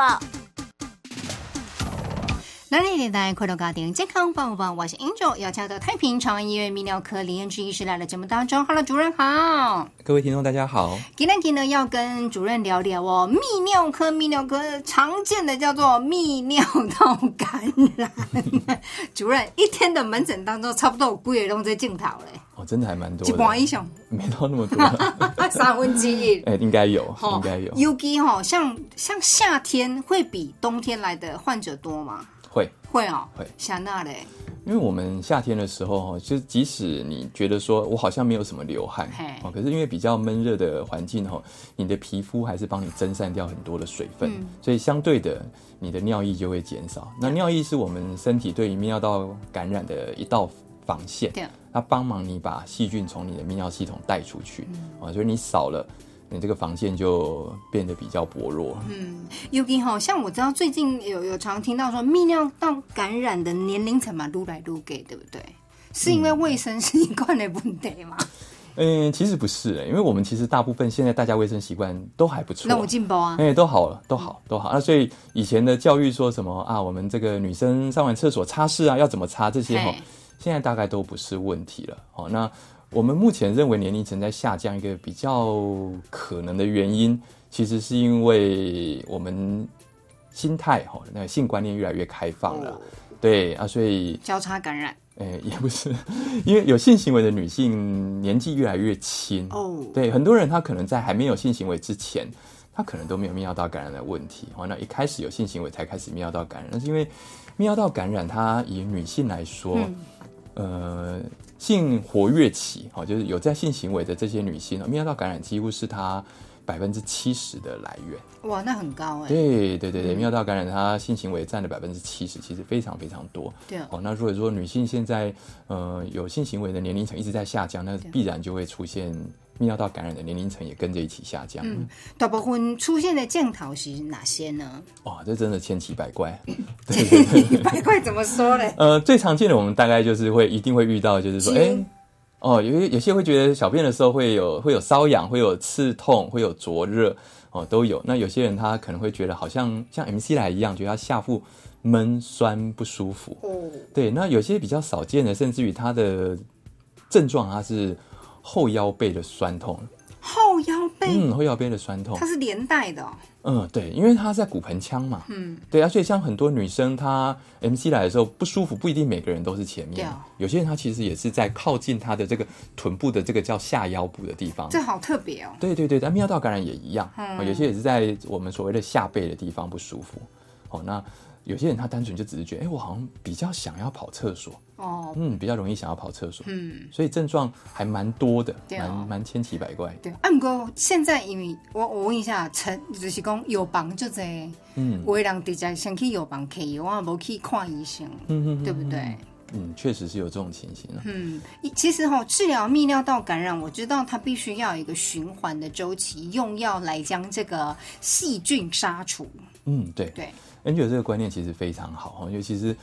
报。南里电台快乐家庭健康报报，我是 Angel，要请到太平长安医院泌尿科林彦志医师来了节目当中。Hello，主任好。各位听众大家好。今天呢要跟主任聊聊哦，泌尿科泌尿科常见的叫做泌尿道感染。主任一天的门诊当中，差不多有几个拢在镜头嘞。哦，真的还蛮多，一半以上，没到那么多，三分之一。哎，应该有，应该有。尤其哈，像像夏天会比冬天来的患者多吗？会会哦，会。想那嘞，因为我们夏天的时候哈，就即使你觉得说我好像没有什么流汗，哦，可是因为比较闷热的环境哈，你的皮肤还是帮你蒸散掉很多的水分，所以相对的，你的尿液就会减少。那尿液是我们身体对于泌尿道感染的一道防线。它帮忙你把细菌从你的泌尿系统带出去，啊，所以你少了，你这个防线就变得比较薄弱。嗯，尤其好像我知道最近有有常听到说泌尿道感染的年龄层嘛，撸来撸给，对不对？是因为卫生习惯的问题吗？嗯，其实不是，因为我们其实大部分现在大家卫生习惯都还不错，那我进步啊，哎，都好了，都好，都好。那所以以前的教育说什么啊，我们这个女生上完厕所擦拭啊，要怎么擦这些哈？现在大概都不是问题了，哦，那我们目前认为年龄层在下降，一个比较可能的原因，其实是因为我们心态哈，那个性观念越来越开放了，对啊，所以交叉感染，哎，也不是，因为有性行为的女性年纪越来越轻。哦，对，很多人她可能在还没有性行为之前，她可能都没有泌尿道感染的问题，哦，那一开始有性行为才开始泌尿道感染，那是因为泌尿道感染，它以女性来说。呃，性活跃期，哈，就是有在性行为的这些女性，泌尿道感染几乎是她百分之七十的来源。哇，那很高哎。对对对对，泌尿道感染它性行为占了百分之七十，其实非常非常多。对哦，那如果说女性现在呃有性行为的年龄层一直在下降，那必然就会出现。泌尿道感染的年龄层也跟着一起下降。嗯，大部分出现的镜头是哪些呢？哇，这真的千奇百怪。千奇百怪怎么说呢？呃，最常见的我们大概就是会一定会遇到，就是说，哎，哦，有有些会觉得小便的时候会有会有瘙痒，会有刺痛，会有灼热，哦，都有。那有些人他可能会觉得好像像 M C 来一样，觉得他下腹闷酸不舒服。哦，对。那有些比较少见的，甚至于他的症状，他是。后腰背的酸痛，后腰背，嗯，后腰背的酸痛，它是连带的，嗯，对，因为它在骨盆腔嘛，嗯，对啊，所以像很多女生她 M C 来的时候不舒服，不一定每个人都是前面，有些人她其实也是在靠近她的这个臀部的这个叫下腰部的地方，这好特别哦，对对对，但泌尿道感染也一样，嗯，有些也是在我们所谓的下背的地方不舒服，哦，那。有些人他单纯就只是觉得，哎，我好像比较想要跑厕所哦，嗯，比较容易想要跑厕所，嗯，所以症状还蛮多的，蛮蛮千奇百怪。对，啊，不过现在因为我我问一下，陈就是讲有房就这，嗯，为人直接先去有房开药，我无去看医生，嗯嗯，对不对？嗯，确实是有这种情形啊。嗯，其实哈，治疗泌尿道感染，我知道它必须要有一个循环的周期，用药来将这个细菌杀除。嗯，对对。Angel 这个观念其实非常好哈，因为其是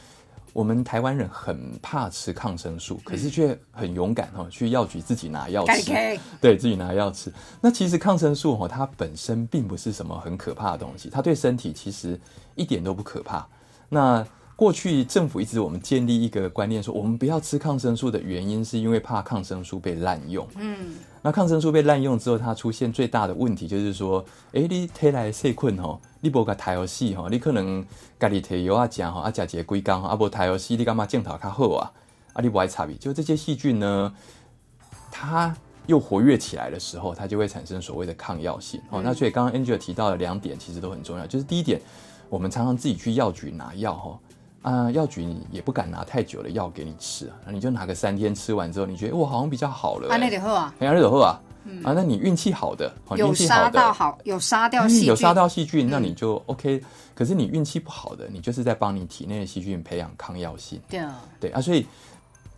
我们台湾人很怕吃抗生素，可是却很勇敢哈，去药局自己拿药吃，对自己拿药吃。那其实抗生素哈，它本身并不是什么很可怕的东西，它对身体其实一点都不可怕。那过去政府一直我们建立一个观念，说我们不要吃抗生素的原因，是因为怕抗生素被滥用。嗯，那抗生素被滥用之后，它出现最大的问题就是说，哎，你推来细菌吼，你无个台游戏吼，你可能家里提药啊食吼，啊食几龟缸吼，啊无台游戏你干嘛镜头较好啊？啊你不爱擦比，就这些细菌呢，它又活跃起来的时候，它就会产生所谓的抗药性。哦，那所以刚刚 Angel 提到的两点其实都很重要，就是第一点，我们常常自己去药局拿药哈。啊，药局你也不敢拿太久的药给你吃啊，那你就拿个三天，吃完之后你觉得我好像比较好了，啊那得喝啊，哎那得喝啊，啊那你运气好的，有杀到好，有杀掉细菌，有杀掉细菌，那你就 OK。可是你运气不好的，你就是在帮你体内的细菌培养抗药性。对啊，对啊，所以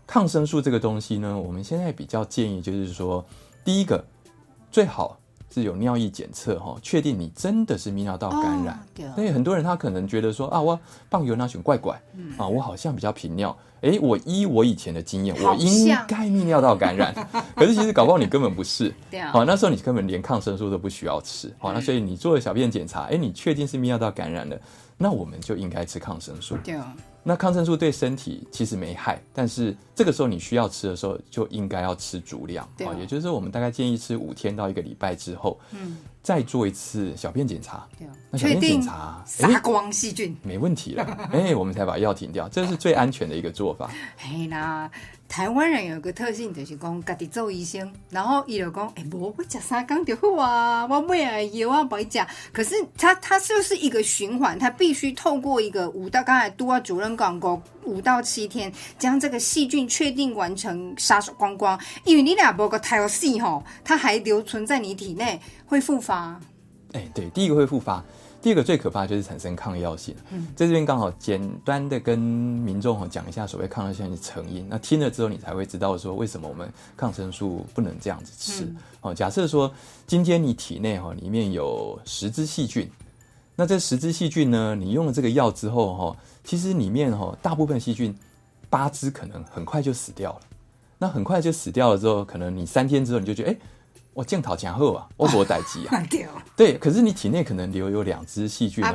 抗生素这个东西呢，我们现在比较建议就是说，第一个最好是有尿液检测哈，确定你真的是泌尿道感染。所以很多人他可能觉得说啊，我棒油那选怪怪，啊，我好像比较频尿。哎，我依我以前的经验，我应该泌尿道感染。可是其实搞不好你根本不是。好，那时候你根本连抗生素都不需要吃。好，那所以你做了小便检查，哎，你确定是泌尿道感染了，那我们就应该吃抗生素。对那抗生素对身体其实没害，但是这个时候你需要吃的时候，就应该要吃足量。对，也就是说，我们大概建议吃五天到一个礼拜之后，嗯，再做一次小便检查。对，那小便检查杀光细菌，没问题了。哎，我们才把药停掉，这是最安全的一个做法。嘿啦。台湾人有一个特性，就是讲家己做医生，然后伊就讲，哎，无我食三缸就好啊，我买啊药啊不会食。可是他他就是一个循环，他必须透过一个五到刚才都要主任讲过五到七天，将这个细菌确定完成杀光光。因为你俩无个太细吼，它还留存在你体内，会复发。哎，对，第一个会复发。第二个最可怕就是产生抗药性，在这边刚好简单的跟民众哈讲一下所谓抗药性的成因。那听了之后，你才会知道说为什么我们抗生素不能这样子吃。哦，假设说今天你体内哈里面有十只细菌，那这十只细菌呢，你用了这个药之后哈，其实里面哈大部分细菌八只可能很快就死掉了。那很快就死掉了之后，可能你三天之后你就觉得哎。我健讨前后啊，我多待机啊。对，可是你体内可能留有两只细菌哦，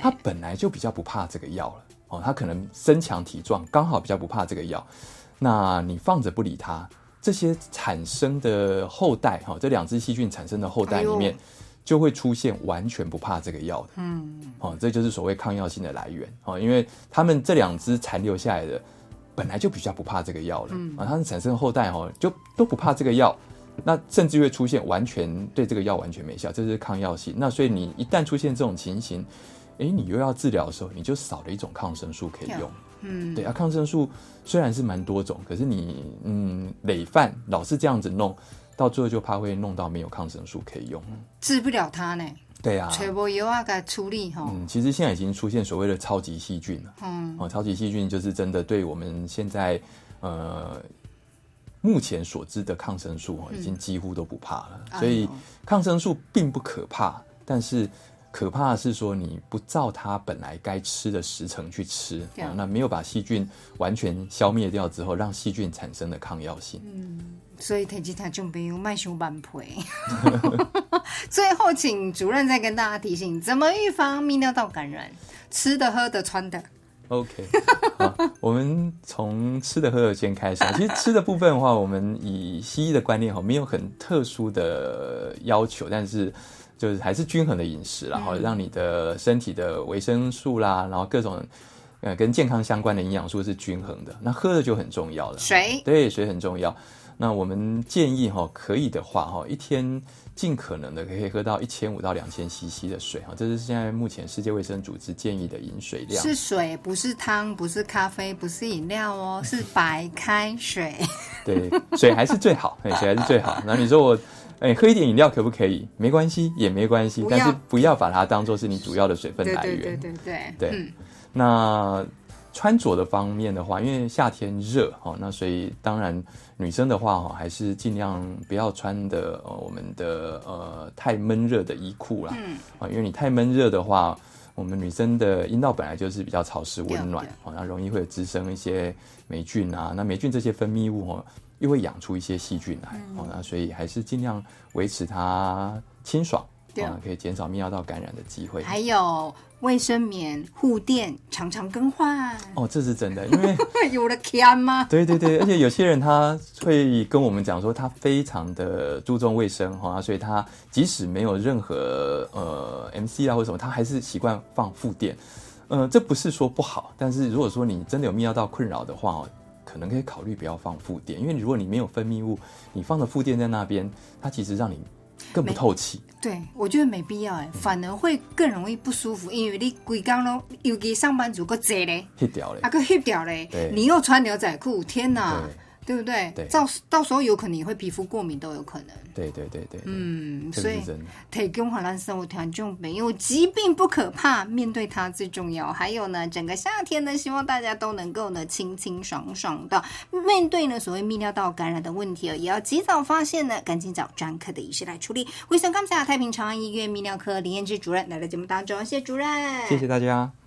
它本来就比较不怕这个药了哦，它可能身强体壮，刚好比较不怕这个药。那你放着不理它，这些产生的后代哈，这两只细菌产生的后代里面，就会出现完全不怕这个药的。嗯，哦，这就是所谓抗药性的来源哦，因为他们这两只残留下来的本来就比较不怕这个药了啊，它们产生后代哦，就都不怕这个药。那甚至会出现完全对这个药完全没效，这是抗药性。那所以你一旦出现这种情形，哎，你又要治疗的时候，你就少了一种抗生素可以用。嗯，对啊，抗生素虽然是蛮多种，可是你嗯累犯老是这样子弄，到最后就怕会弄到没有抗生素可以用，治不了它呢。对啊，全部药啊该处理哈。嗯，其实现在已经出现所谓的超级细菌了。嗯，哦，超级细菌就是真的对我们现在呃。目前所知的抗生素哦，已经几乎都不怕了。所以抗生素并不可怕，但是可怕的是说你不照它本来该吃的时程去吃啊，那没有把细菌完全消灭掉之后，让细菌产生的抗药性。嗯，所以提起他就没有卖熊板培。最后，请主任再跟大家提醒，怎么预防泌尿道感染？吃的、喝的、穿的。OK，好，我们从吃的喝的先开始。其实吃的部分的话，我们以西医的观念哈，没有很特殊的要求，但是就是还是均衡的饮食，然后让你的身体的维生素啦，然后各种呃跟健康相关的营养素是均衡的。那喝的就很重要了，水对水很重要。那我们建议哈，可以的话哈，一天。尽可能的可以喝到一千五到两千 CC 的水哈，这是现在目前世界卫生组织建议的饮水量。是水，不是汤，不是咖啡，不是饮料哦，是白开水。对，水还是最好，水还是最好。那你说我，哎，喝一点饮料可不可以？没关系，也没关系，但是不要把它当做是你主要的水分来源。对对对对对。那。穿着的方面的话，因为夏天热哦，那所以当然女生的话哈，还是尽量不要穿的我们的呃太闷热的衣裤啦。嗯。啊，因为你太闷热的话，我们女生的阴道本来就是比较潮湿温暖，哦，那容易会滋生一些霉菌啊。那霉菌这些分泌物哦，又会养出一些细菌来，哦，那所以还是尽量维持它清爽。啊，可以减少泌尿道感染的机会。还有卫生棉、护垫，常常更换。哦，这是真的，因为 有了天吗？对对对，而且有些人他会跟我们讲说，他非常的注重卫生哈，所以他即使没有任何呃 MC 啊或什么，他还是习惯放护垫。呃，这不是说不好，但是如果说你真的有泌尿道困扰的话哦，可能可以考虑不要放护垫，因为如果你没有分泌物，你放的护垫在那边，它其实让你。更不透气，对我觉得没必要哎，反而会更容易不舒服，因为你规工咯，尤其上班族个坐嘞，掉咧，啊个掉嘞，你又穿牛仔裤，天哪，对不对？对，到到时候有可能也会皮肤过敏，都有可能。对对对对，嗯，所以提供华兰生活条件没有疾病不可怕，面对它最重要。还有呢，整个夏天呢，希望大家都能够呢清清爽爽的面对呢所谓泌尿道感染的问题也要及早发现呢，赶紧找专科的医师来处理。非常感谢太平长安医院泌尿科林彦志主任来到节目当中，谢谢主任，谢谢大家。